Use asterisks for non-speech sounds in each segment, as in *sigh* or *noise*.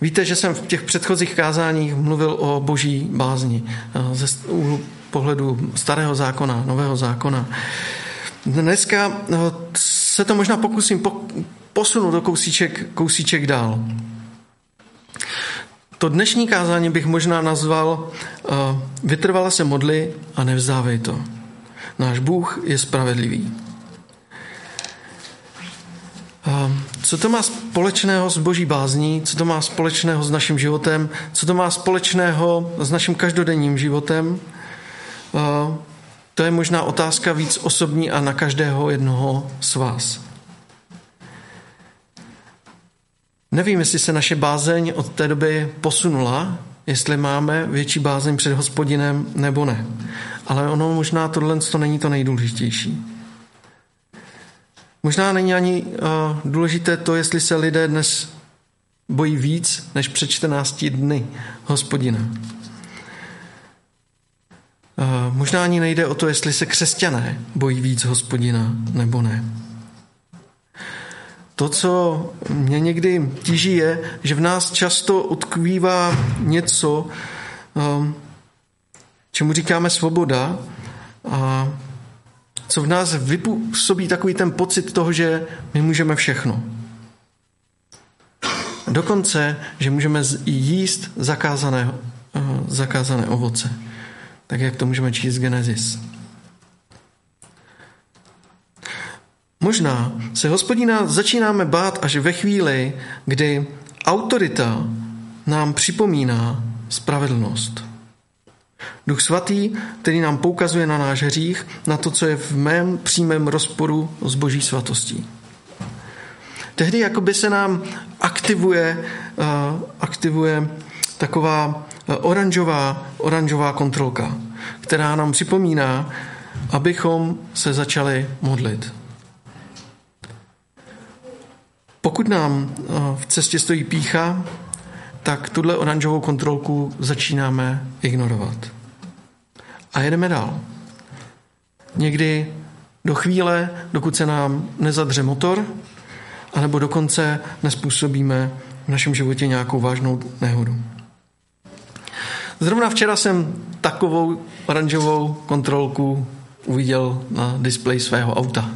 Víte, že jsem v těch předchozích kázáních mluvil o boží bázni ze úhlu pohledu starého zákona, nového zákona. Dneska se to možná pokusím posunout do kousíček, kousíček dál. To dnešní kázání bych možná nazval Vytrvala se modli a nevzdávej to. Náš Bůh je spravedlivý. Co to má společného s boží bázní? Co to má společného s naším životem? Co to má společného s naším každodenním životem? To je možná otázka víc osobní a na každého jednoho z vás. Nevím, jestli se naše bázeň od té doby posunula, jestli máme větší bázeň před hospodinem nebo ne. Ale ono možná tohle to není to nejdůležitější. Možná není ani uh, důležité to, jestli se lidé dnes bojí víc než před 14 dny hospodina. Uh, možná ani nejde o to, jestli se křesťané bojí víc hospodina nebo ne. To, co mě někdy tíží, je, že v nás často utkvívá něco, um, čemu říkáme svoboda, a co v nás vypůsobí takový ten pocit toho, že my můžeme všechno. Dokonce, že můžeme jíst zakázané, uh, zakázané ovoce. Tak jak to můžeme číst z Genesis. Možná se hospodina začínáme bát až ve chvíli, kdy autorita nám připomíná spravedlnost. Duch svatý, který nám poukazuje na náš hřích, na to, co je v mém přímém rozporu s boží svatostí. Tehdy jakoby se nám aktivuje, uh, aktivuje taková uh, oranžová, oranžová kontrolka, která nám připomíná, abychom se začali modlit. Pokud nám eh, v cestě stojí pícha, tak tuhle oranžovou kontrolku začínáme ignorovat. A jedeme dál. Někdy do chvíle, dokud se nám nezadře motor, anebo dokonce nespůsobíme v našem životě nějakou vážnou nehodu. Zrovna včera jsem takovou oranžovou kontrolku uviděl na displeji svého auta.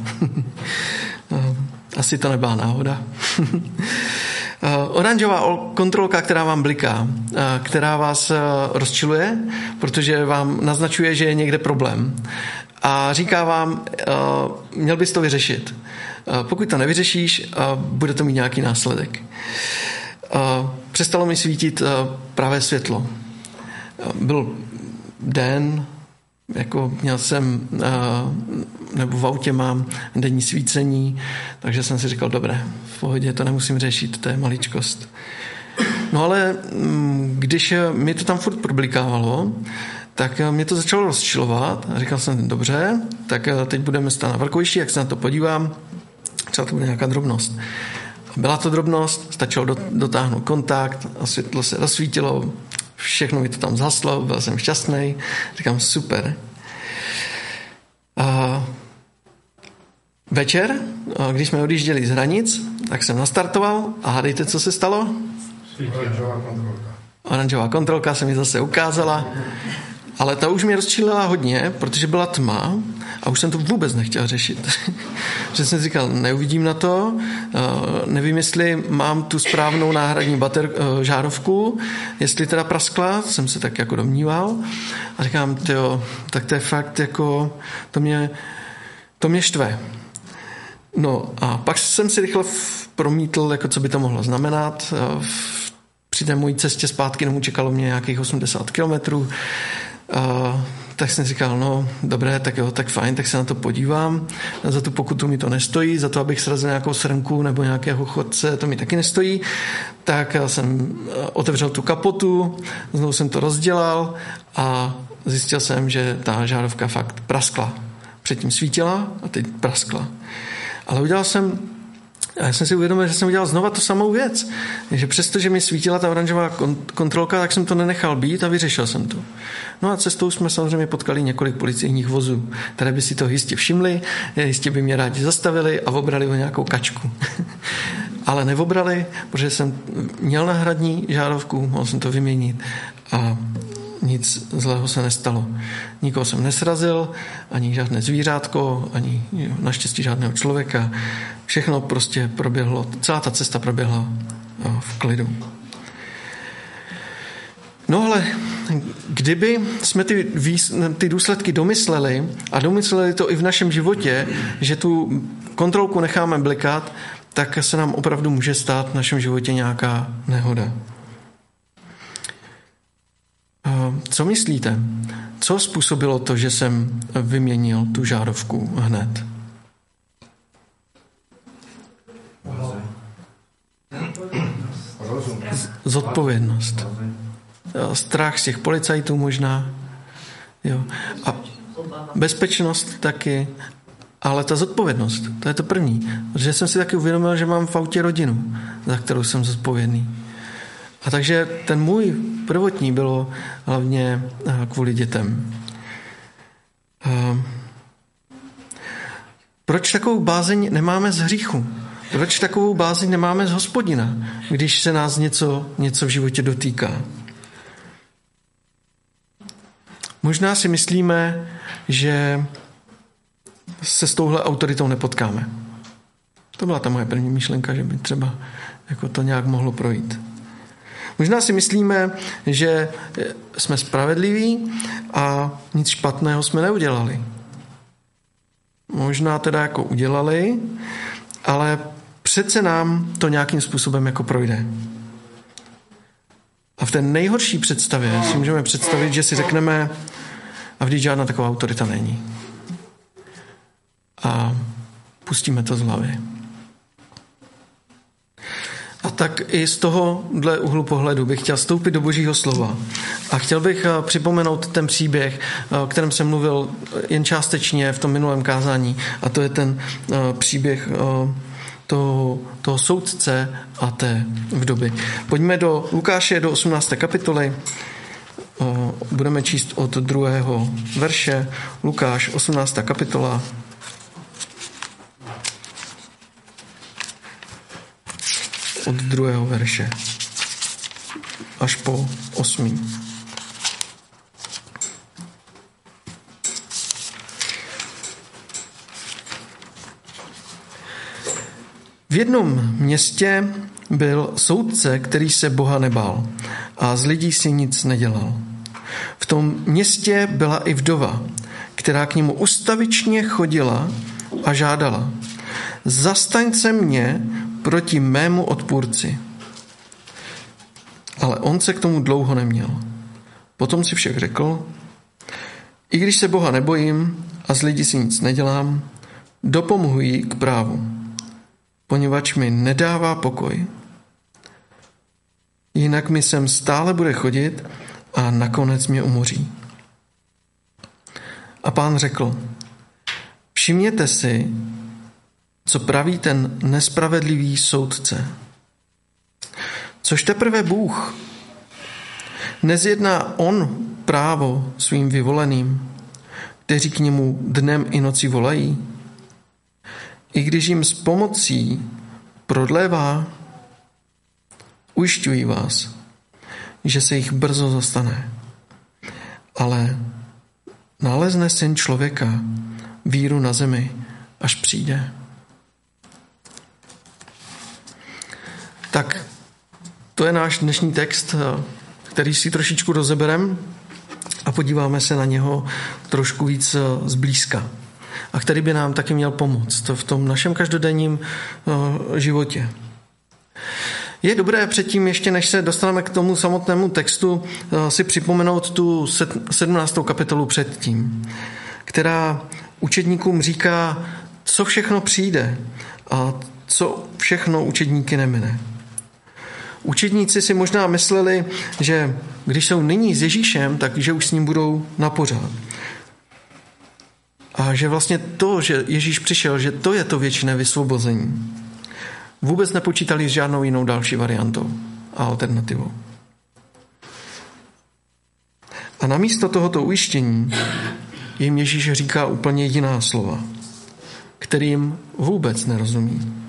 *laughs* Asi to nebyla náhoda. *laughs* Eh, oranžová kontrolka, která vám bliká, eh, která vás eh, rozčiluje, protože vám naznačuje, že je někde problém. A říká vám, měl bys to vyřešit. Pokud to nevyřešíš, bude to mít nějaký následek. Přestalo mi svítit pravé světlo. Byl den, jako měl jsem, nebo v autě mám denní svícení, takže jsem si říkal, dobré, v pohodě, to nemusím řešit, to je maličkost. No ale mm, když mi to tam furt problikávalo, tak mě to začalo rozčilovat říkal jsem, dobře, tak teď budeme stát na velkojišti, jak se na to podívám, třeba to bude nějaká drobnost. Byla to drobnost, stačilo dotáhnout kontakt a světlo se rozsvítilo, všechno mi to tam zhaslo, byl jsem šťastný, říkám super. A večer, když jsme odjížděli z hranic, tak jsem nastartoval a hádejte, co se stalo? Oranžová kontrolka. Oranžová kontrolka se mi zase ukázala, ale ta už mě rozčílila hodně, protože byla tma a už jsem to vůbec nechtěl řešit. *laughs* že jsem říkal, neuvidím na to, eh, nevím, jestli mám tu správnou náhradní bater, eh, žárovku, jestli teda praskla, jsem se tak jako domníval. A říkám, tyjo, tak to je fakt jako, to mě, to mě štve. No a pak jsem si rychle promítl, jako co by to mohlo znamenat. Eh, při té mojí cestě zpátky domů čekalo mě nějakých 80 kilometrů. Uh, tak jsem říkal, no dobré, tak jo, tak fajn, tak se na to podívám. Za tu pokutu mi to nestojí, za to, abych srazil nějakou srnku nebo nějakého chodce, to mi taky nestojí. Tak jsem eh, otevřel tu kapotu, znovu jsem to rozdělal a zjistil jsem, že ta žárovka fakt praskla. Předtím svítila a teď praskla. Ale udělal jsem a já jsem si uvědomil, že jsem udělal znova tu samou věc. Že přesto, že mi svítila ta oranžová kontrolka, tak jsem to nenechal být a vyřešil jsem to. No a cestou jsme samozřejmě potkali několik policijních vozů, které by si to jistě všimli, jistě by mě rádi zastavili a obrali o nějakou kačku. *laughs* ale neobrali, protože jsem měl náhradní žárovku, mohl jsem to vyměnit a nic zlého se nestalo. Nikoho jsem nesrazil, ani žádné zvířátko, ani naštěstí žádného člověka. Všechno prostě proběhlo, celá ta cesta proběhla v klidu. No ale kdyby jsme ty, ty důsledky domysleli a domysleli to i v našem životě, že tu kontrolku necháme blikat, tak se nám opravdu může stát v našem životě nějaká nehoda. Co myslíte? Co způsobilo to, že jsem vyměnil tu žárovku hned? Zodpovědnost. Strach z těch policajtů možná. Jo. A bezpečnost taky. Ale ta zodpovědnost, to je to první. Protože jsem si taky uvědomil, že mám v autě rodinu, za kterou jsem zodpovědný. A takže ten můj prvotní bylo hlavně eh, kvůli dětem. Eh, proč takovou bázeň nemáme z hříchu? Proč takovou bázeň nemáme z hospodina, když se nás něco, něco v životě dotýká? Možná si myslíme, že se s touhle autoritou nepotkáme. To byla ta moje první myšlenka, že by třeba jako to nějak mohlo projít. Možná si myslíme, že jsme spravedliví a nic špatného jsme neudělali. Možná teda jako udělali, ale přece nám to nějakým způsobem jako projde. A v té nejhorší představě si můžeme představit, že si řekneme, a vždyť žádná taková autorita není. A pustíme to z hlavy. A tak i z tohohle úhlu pohledu bych chtěl stoupit do Božího slova. A chtěl bych eh, připomenout ten příběh, eh, o kterém jsem mluvil jen částečně v tom minulém kázání. A to je ten eh, příběh toho, toho soudce a té vdoby. Pojďme do Lukáše, do 18. kapitoly. Budeme číst od druhého verše. Lukáš, 18. kapitola, od druhého verše až po osmý. V jednom městě byl soudce, který se Boha nebál a z lidí si nic nedělal. V tom městě byla i vdova, která k němu ustavičně chodila a žádala. Zastaň se mě, proti mému odpůrci. Ale on se k tomu dlouho neměl. Potom si však řekl, i když se Boha nebojím a z lidí si nic nedělám, dopomohu jí k právu, poněvadž mi nedává pokoj. Jinak mi sem stále bude chodit a nakonec mě umoří. A pán řekl, všimněte si, co praví ten nespravedlivý soudce. Což teprve Bůh nezjedná on právo svým vyvoleným, kteří k němu dnem i noci volají, i když jim s pomocí prodlévá, ujišťují vás, že se jich brzo zastane. Ale nalezne syn člověka víru na zemi, až přijde. Tak to je náš dnešní text, eh, který si trošičku rozeberem a podíváme se na něho trošku víc eh, zblízka. A který by nám taky měl pomoct v tom našem každodenním eh, životě. Je dobré předtím, ještě než se dostaneme k tomu samotnému textu, si připomenout tu 17. kapitolu předtím, která učedníkům říká, co všechno přijde a co všechno učedníky nemine. Učedníci si možná mysleli, že když jsou nyní s Ježíšem, tak že už s ním budou na pořád. A že vlastně to, že Ježíš přišel, že to je to věčné vysvobození. Vůbec nepočítali s žádnou jinou další variantou a alternativou. A namísto tohoto ujištění jim Ježíš říká úplně jiná slova, kterým vůbec nerozumí.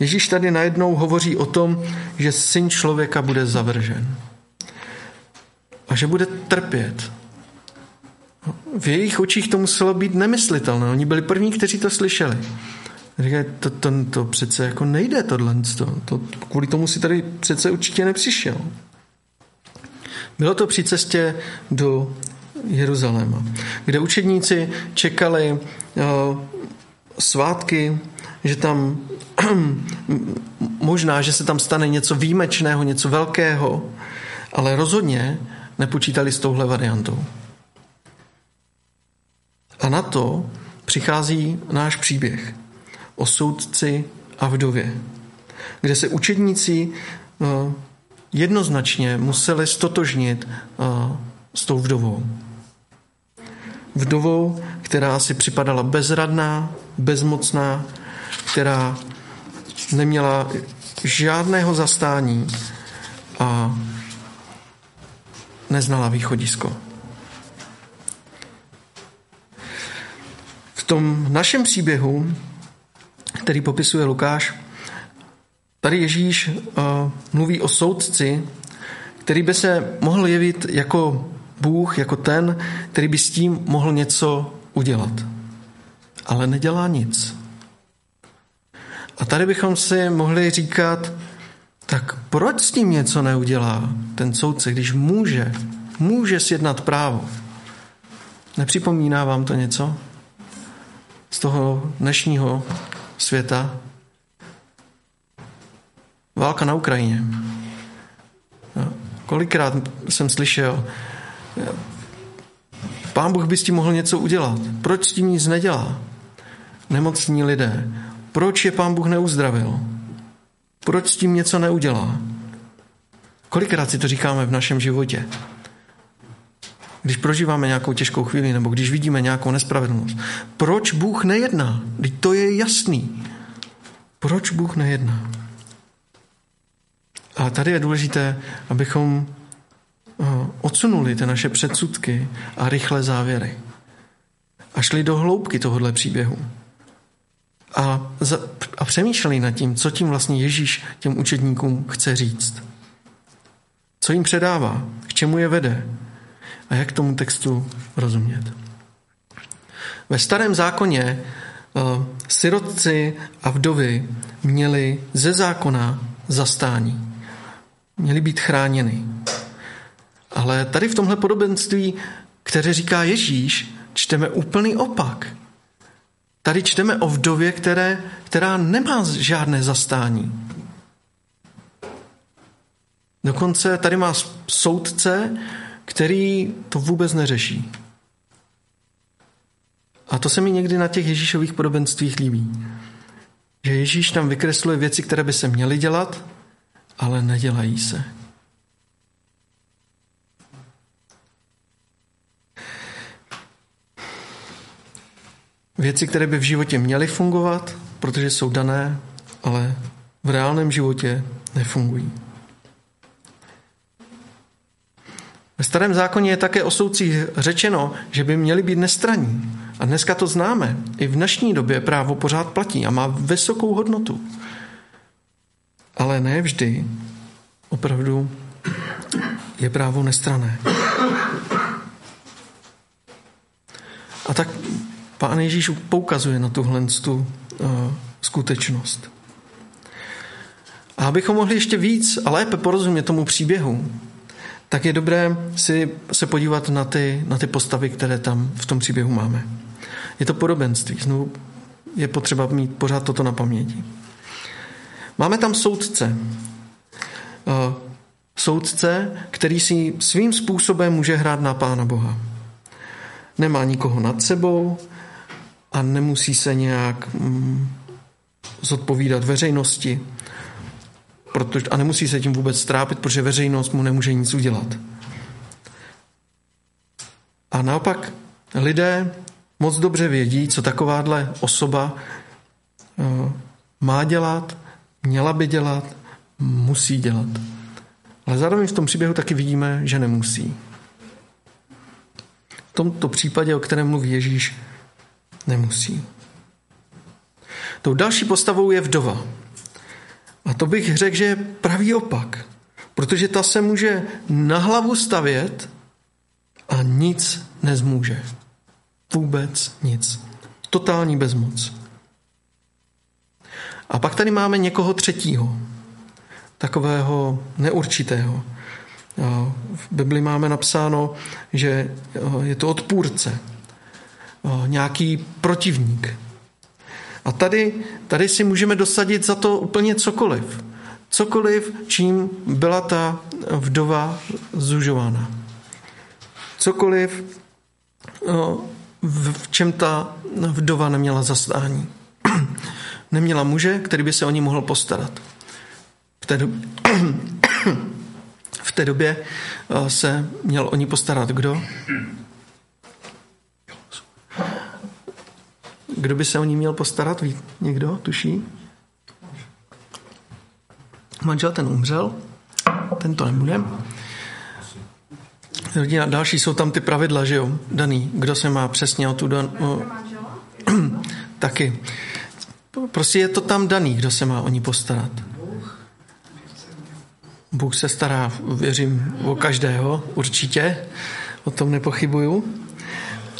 Ježíš tady najednou hovoří o tom, že syn člověka bude zavržen. A že bude trpět. V jejich očích to muselo být nemyslitelné. Oni byli první, kteří to slyšeli. Říkají, to, to, to přece jako nejde tohle. To, to, kvůli tomu si tady přece určitě nepřišel. Bylo to při cestě do Jeruzaléma, kde učedníci čekali uh, svátky, že tam *clears throat* možná, že se tam stane něco výjimečného, něco velkého, ale rozhodně nepočítali s touhle variantou. A na to přichází náš příběh o soudci a vdově, kde se učedníci uh, jednoznačně museli stotožnit uh, s tou vdovou. Vdovou, která si připadala bezradná, bezmocná, která neměla žádného zastání a neznala východisko. V tom našem příběhu, který popisuje Lukáš, tady Ježíš uh, mluví o soudci, který by se mohl jevit jako Bůh, jako ten, který by s tím mohl něco udělat. Ale nedělá nic. A tady bychom si mohli říkat, tak proč s tím něco neudělá ten soudce, když může, může sjednat právo? Nepřipomíná vám to něco z toho dnešního světa? Válka na Ukrajině. Kolikrát jsem slyšel, pán Bůh by s tím mohl něco udělat. Proč s tím nic nedělá? Nemocní lidé. Proč je pán Bůh neuzdravil? Proč s tím něco neudělá? Kolikrát si to říkáme v našem životě? Když prožíváme nějakou těžkou chvíli nebo když vidíme nějakou nespravedlnost. Proč Bůh nejedná? Teď to je jasný. Proč Bůh nejedná? A tady je důležité, abychom eh, odsunuli ty naše předsudky a rychlé závěry. A šli do hloubky tohohle příběhu a, za, a přemýšleli nad tím, co tím vlastně Ježíš těm učedníkům chce říct. Co jim předává, k čemu je vede a jak tomu textu rozumět. Ve starém zákoně uh, sirotci a vdovy měli ze zákona zastání. Měli být chráněni. Ale tady v tomhle podobenství, které říká Ježíš, čteme úplný opak. Tady čteme o vdově, které, která nemá žádné zastání. Dokonce tady má soudce, který to vůbec neřeší. A to se mi někdy na těch Ježíšových podobenstvích líbí. Že Ježíš tam vykresluje věci, které by se měly dělat, ale nedělají se. Věci, které by v životě měly fungovat, protože jsou dané, ale v reálném životě nefungují. Ve starém zákoně je také o soudcích řečeno, že by měli být nestraní. A dneska to známe. I v dnešní době právo pořád platí a má vysokou hodnotu. Ale ne vždy opravdu je právo nestrané. A tak Pán Ježíš poukazuje na tuhle tu, uh, skutečnost. A abychom mohli ještě víc a lépe porozumět tomu příběhu, tak je dobré si se podívat na ty, na ty postavy, které tam v tom příběhu máme. Je to podobenství. Znovu je potřeba mít pořád toto na paměti. Máme tam soudce. Uh, soudce, který si svým způsobem může hrát na Pána Boha. Nemá nikoho nad sebou, a nemusí se nějak mm, zodpovídat veřejnosti protože, a nemusí se tím vůbec strápit, protože veřejnost mu nemůže nic udělat. A naopak lidé moc dobře vědí, co takováhle osoba uh, má dělat, měla by dělat, musí dělat. Ale zároveň v tom příběhu taky vidíme, že nemusí. V tomto případě, o kterém mluví Ježíš, Nemusí. Tou další postavou je vdova. A to bych řekl, že je pravý opak. Protože ta se může na hlavu stavět a nic nezmůže. Vůbec nic. Totální bezmoc. A pak tady máme někoho třetího, takového neurčitého. V Bibli máme napsáno, že je to odpůrce, nějaký protivník. A tady, tady si můžeme dosadit za to úplně cokoliv. Cokoliv, čím byla ta vdova zužována. Cokoliv, v čem ta vdova neměla zastání. *clears throat* Neměla muže, který by se o ní mohl postarat. V té době, *clears throat* v té době se měl o ní postarat kdo? Kdo by se o ní měl postarat? Ví někdo? Tuší? Manžel ten umřel, ten to nebude. Rodina, další jsou tam ty pravidla, že jo, daný, kdo se má přesně o tu dan, o, *clears throat* taky. Prostě je to tam daný, kdo se má o ní postarat. Bůh se stará, věřím, o každého, určitě, o tom nepochybuju.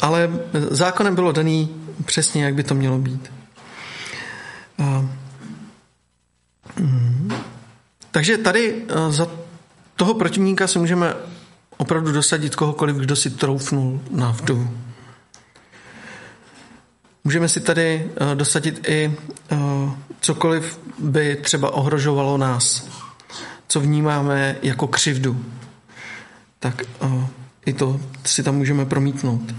Ale zákonem bylo daný přesně, jak by to mělo být. A, mm, takže tady za toho protivníka se můžeme opravdu dosadit kohokoliv, kdo si troufnul na vdovu. Můžeme si tady dosadit i cokoliv by třeba ohrožovalo nás, co vnímáme jako křivdu. Tak i to si tam můžeme promítnout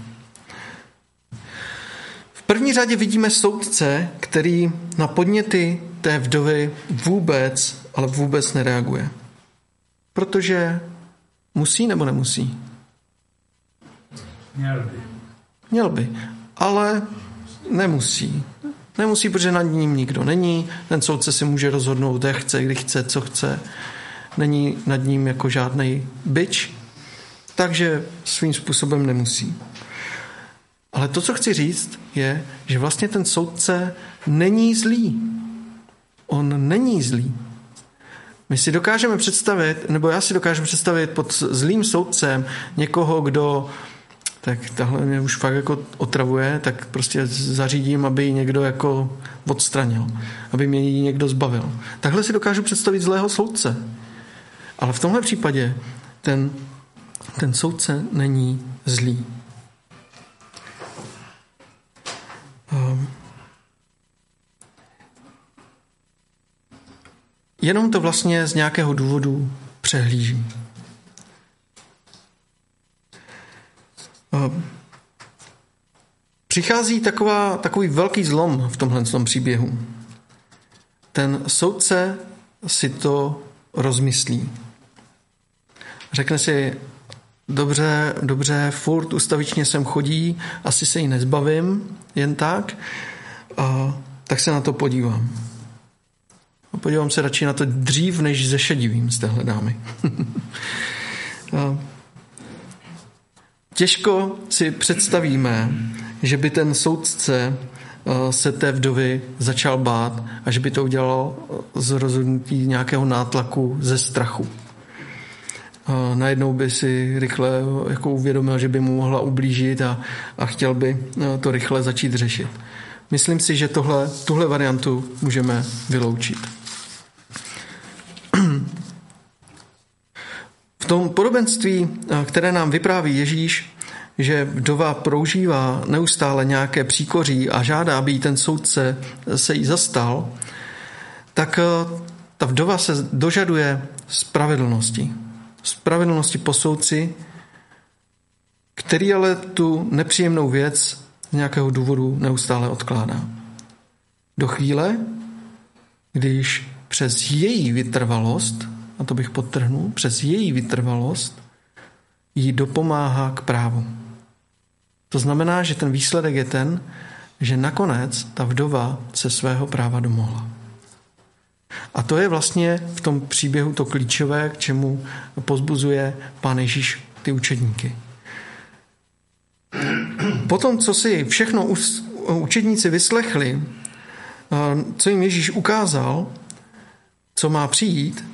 první řadě vidíme soudce, který na podněty té vdovy vůbec, ale vůbec nereaguje. Protože musí nebo nemusí? Měl by. Měl by, ale nemusí. Nemusí, protože nad ním nikdo není. Ten soudce si může rozhodnout, jak chce, kdy chce, co chce. Není nad ním jako žádný byč, takže svým způsobem nemusí. Ale to, co chci říct, je, že vlastně ten soudce není zlý. On není zlý. My si dokážeme představit, nebo já si dokážu představit pod zlým soudcem někoho, kdo tak tahle mě už fakt jako otravuje, tak prostě zařídím, aby ji někdo jako odstranil, aby mě ji někdo zbavil. Takhle si dokážu představit zlého soudce. Ale v tomhle případě ten, ten soudce není zlý. Jenom to vlastně z nějakého důvodu přehlíží. Ehm. Přichází taková, takový velký zlom v tomhle tom příběhu. Ten soudce si to rozmyslí. Řekne si, dobře, dobře, furt ustavičně sem chodí, asi se jí nezbavím jen tak, a, tak se na to podívám. Podívám se radši na to dřív, než zešedivím z téhle dámy. *laughs* těžko si představíme, že by ten soudce se té vdovy začal bát a že by to udělalo z rozhodnutí nějakého nátlaku ze strachu a najednou by si rychle jako uvědomil, že by mu mohla ublížit a, a chtěl by e, to rychle začít řešit. Myslím si, že tohle, tuhle variantu můžeme vyloučit. Tom podobenství, e, které nám vypráví Ježíš, že vdova proužívá neustále nějaké příkoří a žádá, aby ten soudce se jí zastal, tak e, ta vdova se dožaduje spravedlnosti spravedlnosti po soudci, který ale tu nepříjemnou věc z nějakého důvodu neustále odkládá. Do chvíle, když přes její vytrvalost, a to bych podtrhnul, přes její vytrvalost jí dopomáhá k právu. To znamená, že ten výsledek je ten, že nakonec ta vdova se svého práva domohla. A to je vlastně v tom příběhu to klíčové, k čemu pozbuzuje pán Ježíš ty učedníky. Potom, co si všechno učedníci vyslechli, co jim Ježíš ukázal, co má přijít,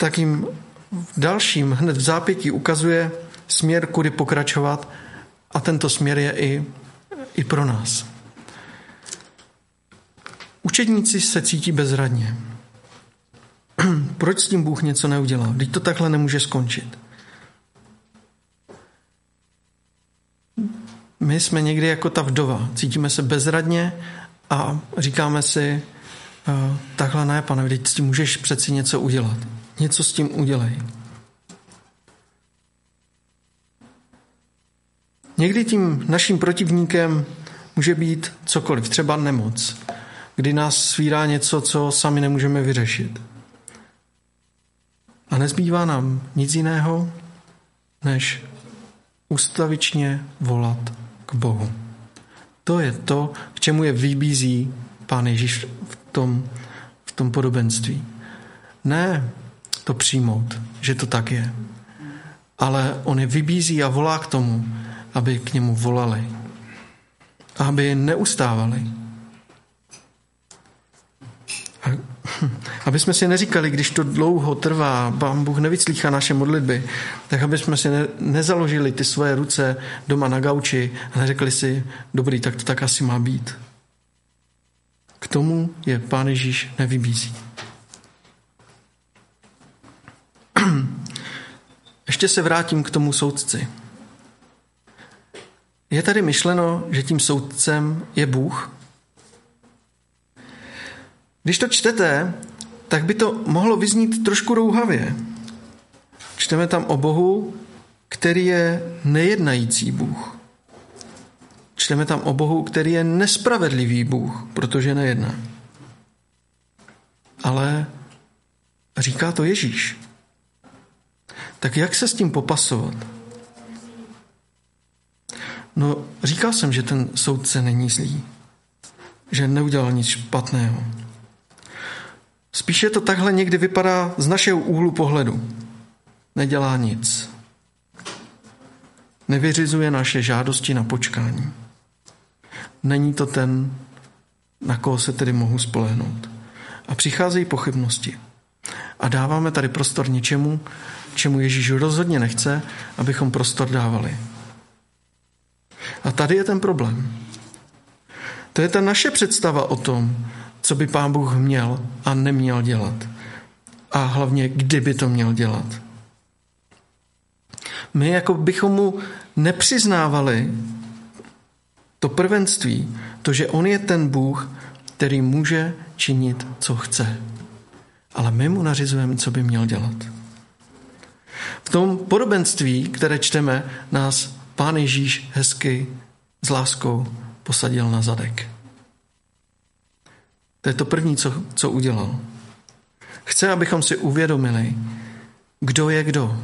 tak jim v dalším, hned v zápětí ukazuje směr, kudy pokračovat a tento směr je i, i pro nás. Učedníci se cítí bezradně. *clears throat* Proč s tím Bůh něco neudělá? Teď to takhle nemůže skončit. My jsme někdy jako ta vdova. Cítíme se bezradně a říkáme si, uh, takhle ne, pane, teď s tím můžeš přeci něco udělat. Něco s tím udělej. Někdy tím naším protivníkem může být cokoliv, třeba nemoc, kdy nás svírá něco, co sami nemůžeme vyřešit. A nezbývá nám nic jiného, než ustavičně volat k Bohu. To je to, k čemu je vybízí Pán Ježíš v tom, v tom podobenství. Ne to přijmout, že to tak je, ale on je vybízí a volá k tomu, aby k němu volali. A aby neustávali. A, *laughs* aby jsme si neříkali, když to dlouho trvá, Pán Bůh nevyslýchá naše modlitby, tak aby jsme si ne, nezaložili ty svoje ruce doma na gauči a neřekli si, dobrý, tak to tak asi má být. K tomu je Pán Ježíš nevybízí. *clears throat* Ještě se vrátím k tomu soudci. Je tady myšleno, že tím soudcem je Bůh? Když to čtete, tak by to mohlo vyznít trošku rouhavě. Čteme tam o Bohu, který je nejednající Bůh. Čteme tam o Bohu, který je nespravedlivý Bůh, protože nejedná. Ale říká to Ježíš. Tak jak se s tím popasovat? No, říkal jsem, že ten soudce není zlý. Že neudělal nic špatného. Spíše to takhle někdy vypadá z našeho úhlu pohledu. Nedělá nic. Nevyřizuje naše žádosti na počkání. Není to ten, na koho se tedy mohu spolehnout. A přicházejí pochybnosti. A dáváme tady prostor něčemu, čemu Ježíš rozhodně nechce, abychom prostor dávali. A tady je ten problém. To je ta naše představa o tom, co by pán Bůh měl a neměl dělat. A hlavně, kdy by to měl dělat. My jako bychom mu nepřiznávali to prvenství, to, že on je ten Bůh, který může činit, co chce. Ale my mu nařizujeme, co by měl dělat. V tom podobenství, které čteme, nás pán Ježíš hezky s láskou posadil na zadek. To je to první, co, co udělal. Chce, abychom si uvědomili, kdo je kdo.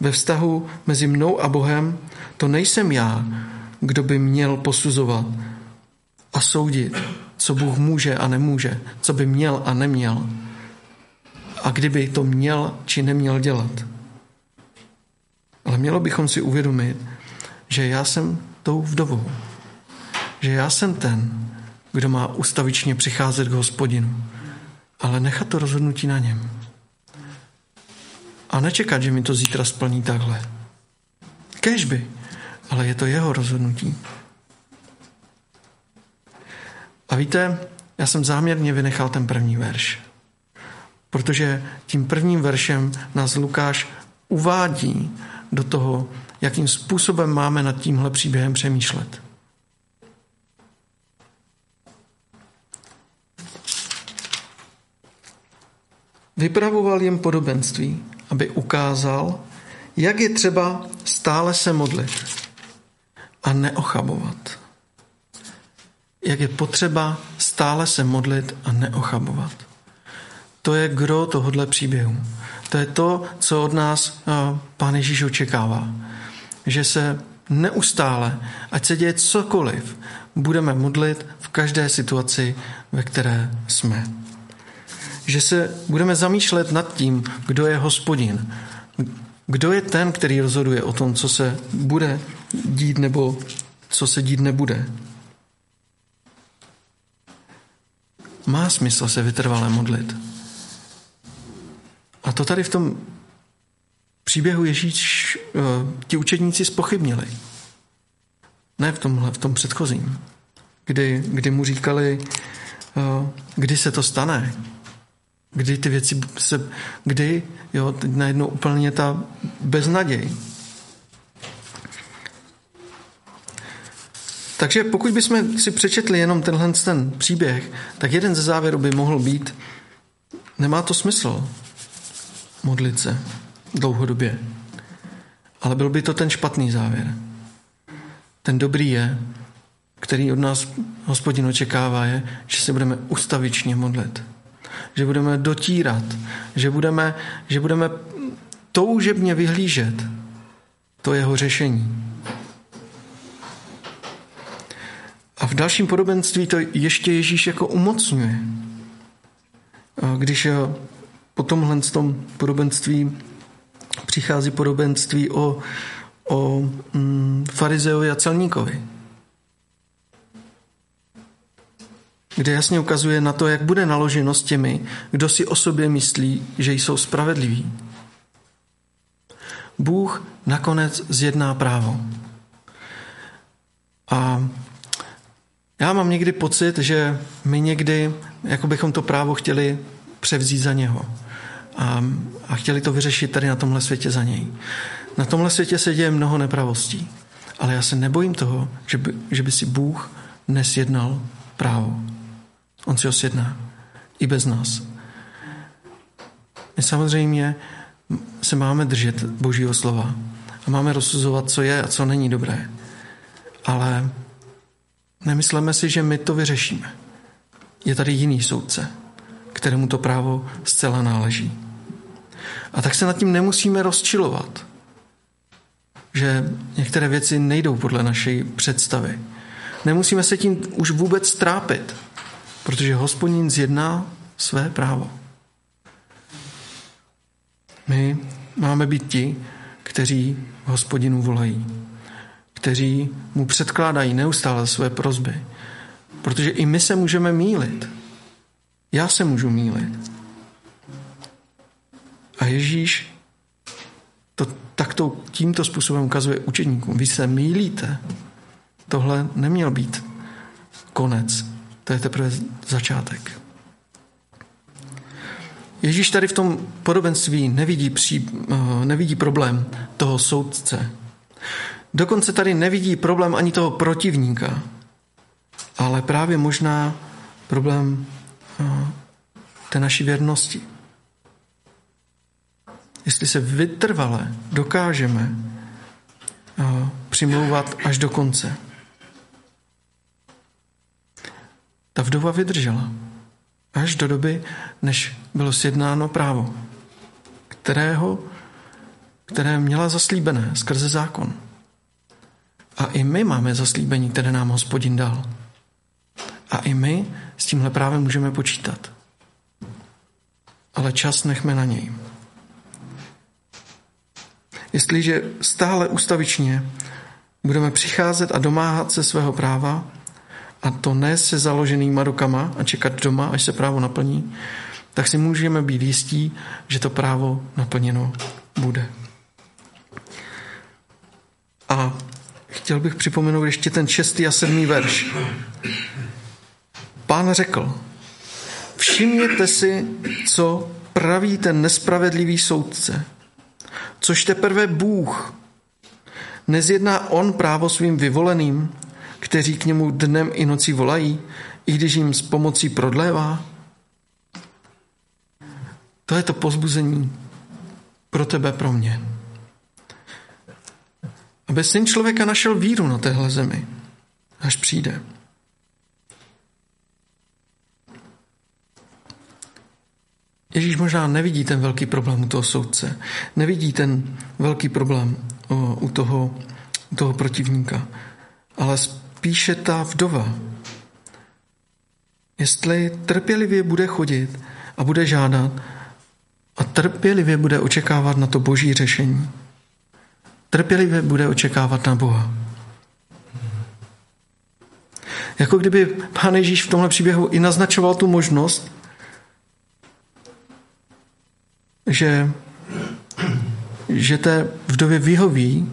Ve vztahu mezi mnou a Bohem to nejsem já, kdo by měl posuzovat a soudit, co Bůh může a nemůže, co by měl a neměl a kdyby to měl či neměl dělat. Ale mělo bychom si uvědomit, že já jsem tou vdovou. Že já jsem ten, kdo má ustavičně přicházet k hospodinu. Ale nechat to rozhodnutí na něm. A nečekat, že mi to zítra splní takhle. Kežby, ale je to jeho rozhodnutí. A víte, já jsem záměrně vynechal ten první verš. Protože tím prvním veršem nás Lukáš uvádí do toho, jakým způsobem máme nad tímhle příběhem přemýšlet. Vypravoval jim podobenství, aby ukázal, jak je třeba stále se modlit a neochabovat. Jak je potřeba stále se modlit a neochabovat. To je gro tohohle příběhu. To je to, co od nás Pán Ježíš očekává. Že se neustále, ať se děje cokoliv, budeme modlit v každé situaci, ve které jsme. Že se budeme zamýšlet nad tím, kdo je hospodin, kdo je ten, který rozhoduje o tom, co se bude dít nebo co se dít nebude. Má smysl se vytrvale modlit. A to tady v tom příběhu Ježíš eh, ti učedníci spochybnili. Ne v tomhle, v tom předchozím, kdy, kdy mu říkali, eh, kdy se to stane, kdy ty věci se, kdy, jo, teď najednou úplně ta beznaděj. Takže pokud bychom si přečetli jenom tenhle ten příběh, tak jeden ze závěrů by mohl být, nemá to smysl modlit se dlouhodobě. Ale byl by to ten špatný závěr. Ten dobrý je, který od nás hospodin očekává, je, že se budeme ustavičně modlit. Že budeme dotírat, že budeme, že budeme toužebně vyhlížet to jeho řešení. A v dalším podobenství to ještě Ježíš jako umocňuje. Když po tomhle tom podobenství přichází podobenství o, o mm, farizeovi a celníkovi. Kde jasně ukazuje na to, jak bude naloženo s těmi, kdo si o sobě myslí, že jsou spravedliví. Bůh nakonec zjedná právo. A já mám někdy pocit, že my někdy, jako bychom to právo chtěli převzít za něho a, a chtěli to vyřešit tady na tomhle světě za něj. Na tomhle světě se děje mnoho nepravostí, ale já se nebojím toho, že by, že by si Bůh nesjednal právo. On si ho sjedná i bez nás. My samozřejmě se máme držet Božího slova a máme rozsuzovat, co je a co není dobré. Ale nemyslíme si, že my to vyřešíme. Je tady jiný soudce, kterému to právo zcela náleží. A tak se nad tím nemusíme rozčilovat, že některé věci nejdou podle naší představy. Nemusíme se tím už vůbec trápit, protože hospodin zjedná své právo. My máme být ti, kteří hospodinu volají, kteří mu předkládají neustále své prozby, protože i my se můžeme mílit. Já se můžu mílit. Ježíš to takto tímto způsobem ukazuje učeníkům. Vy se mýlíte. Tohle neměl být konec. To je teprve začátek. Ježíš tady v tom podobenství nevidí, pří, eh, nevidí problém toho soudce. Dokonce tady nevidí problém ani toho protivníka, ale právě možná problém eh, té naší věrnosti jestli se vytrvale dokážeme eh, přimlouvat až do konce. Ta vdova vydržela až do doby, než bylo sjednáno právo, kterého, které měla zaslíbené skrze zákon. A i my máme zaslíbení, které nám hospodin dal. A i my s tímhle právem můžeme počítat. Ale čas nechme na něj. Jestliže stále ustavičně budeme přicházet a domáhat se svého práva, a to ne se založenýma rukama a čekat doma, až se právo naplní, tak si můžeme být jistí, že to právo naplněno bude. A chtěl bych připomenout ještě ten šestý a sedmý verš. Pán řekl, všimněte si, co praví ten nespravedlivý soudce – což teprve Bůh. Nezjedná on právo svým vyvoleným, kteří k němu dnem i nocí volají, i když jim s pomocí prodlévá? To je to pozbuzení pro tebe, pro mě. Aby syn člověka našel víru na téhle zemi, až přijde. Ježíš možná nevidí ten velký problém u toho soudce, nevidí ten velký problém u toho, u toho protivníka, ale spíše ta vdova. Jestli trpělivě bude chodit a bude žádat a trpělivě bude očekávat na to boží řešení, trpělivě bude očekávat na Boha. Jako kdyby Pán Ježíš v tomhle příběhu i naznačoval tu možnost, že, že té vdově vyhoví,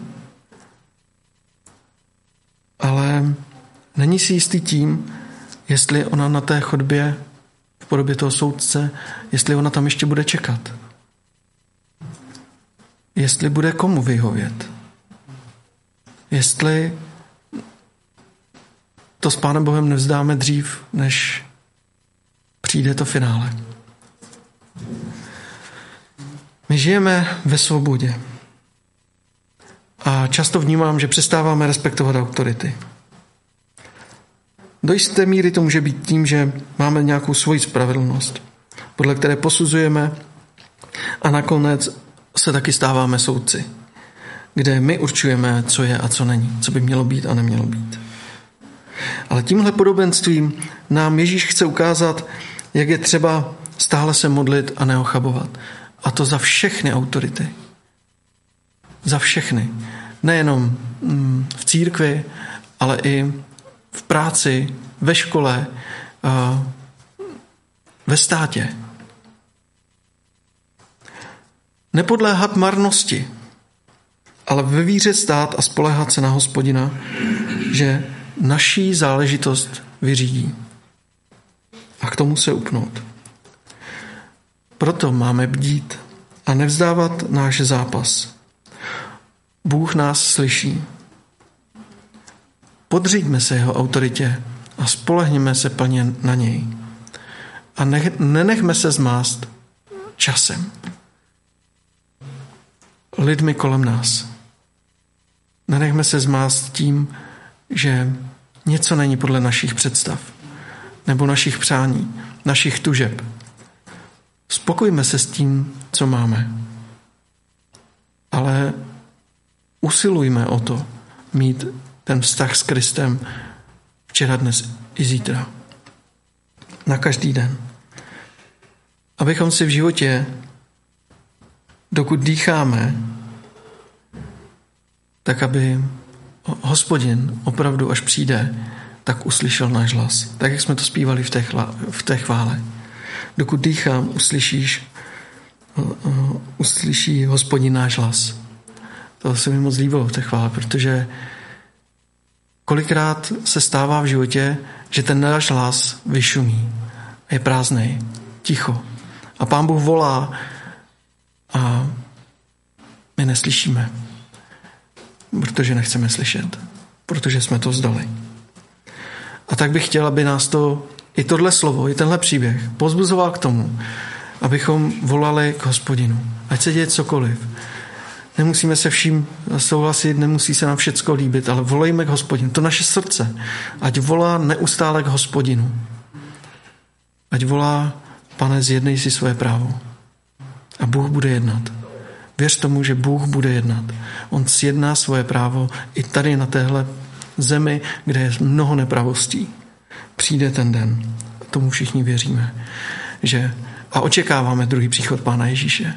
ale není si jistý tím, jestli ona na té chodbě v podobě toho soudce, jestli ona tam ještě bude čekat. Jestli bude komu vyhovět. Jestli to s Pánem Bohem nevzdáme dřív, než přijde to finále. My žijeme ve svobodě. A často vnímám, že přestáváme respektovat autority. Do jisté míry to může být tím, že máme nějakou svoji spravedlnost, podle které posuzujeme a nakonec se taky stáváme soudci, kde my určujeme, co je a co není, co by mělo být a nemělo být. Ale tímhle podobenstvím nám Ježíš chce ukázat, jak je třeba stále se modlit a neochabovat. A to za všechny autority. Za všechny. Nejenom mm, v církvi, ale i v práci, ve škole, ve státě. Nepodléhat marnosti, ale ve víře stát a spolehat se na hospodina, že naší záležitost vyřídí. A k tomu se upnout. Proto máme bdít a nevzdávat náš zápas. Bůh nás slyší. Podříďme se jeho autoritě a spolehněme se plně na něj. A ne, nenechme se zmást časem. Lidmi kolem nás. Nenechme se zmást tím, že něco není podle našich představ nebo našich přání, našich tužeb. Spokojme se s tím, co máme. Ale usilujme o to mít ten vztah s Kristem včera, dnes i zítra. Na každý den. Abychom si v životě, dokud dýcháme, tak aby hospodin opravdu, až přijde, tak uslyšel náš hlas. Tak, jak jsme to zpívali v té, chla, v té chvále. Dokud dýchám, uslyšíš, uslyší hospodin náš hlas. To se mi moc líbilo v té chvále, protože Kolikrát se stává v životě, že ten náš hlas vyšumí. Je prázdný, ticho. A pán Bůh volá a my neslyšíme, protože nechceme slyšet, protože jsme to vzdali. A tak bych chtěl, aby nás to, i tohle slovo, i tenhle příběh pozbuzoval k tomu, abychom volali k hospodinu. Ať se děje cokoliv. Nemusíme se vším souhlasit, nemusí se nám všecko líbit, ale volejme k hospodinu. To naše srdce, ať volá neustále k hospodinu. Ať volá, pane, zjednej si svoje právo. A Bůh bude jednat. Věř tomu, že Bůh bude jednat. On sjedná svoje právo i tady na téhle zemi, kde je mnoho nepravostí. Přijde ten den. Tomu všichni věříme. Že a očekáváme druhý příchod Pána Ježíše.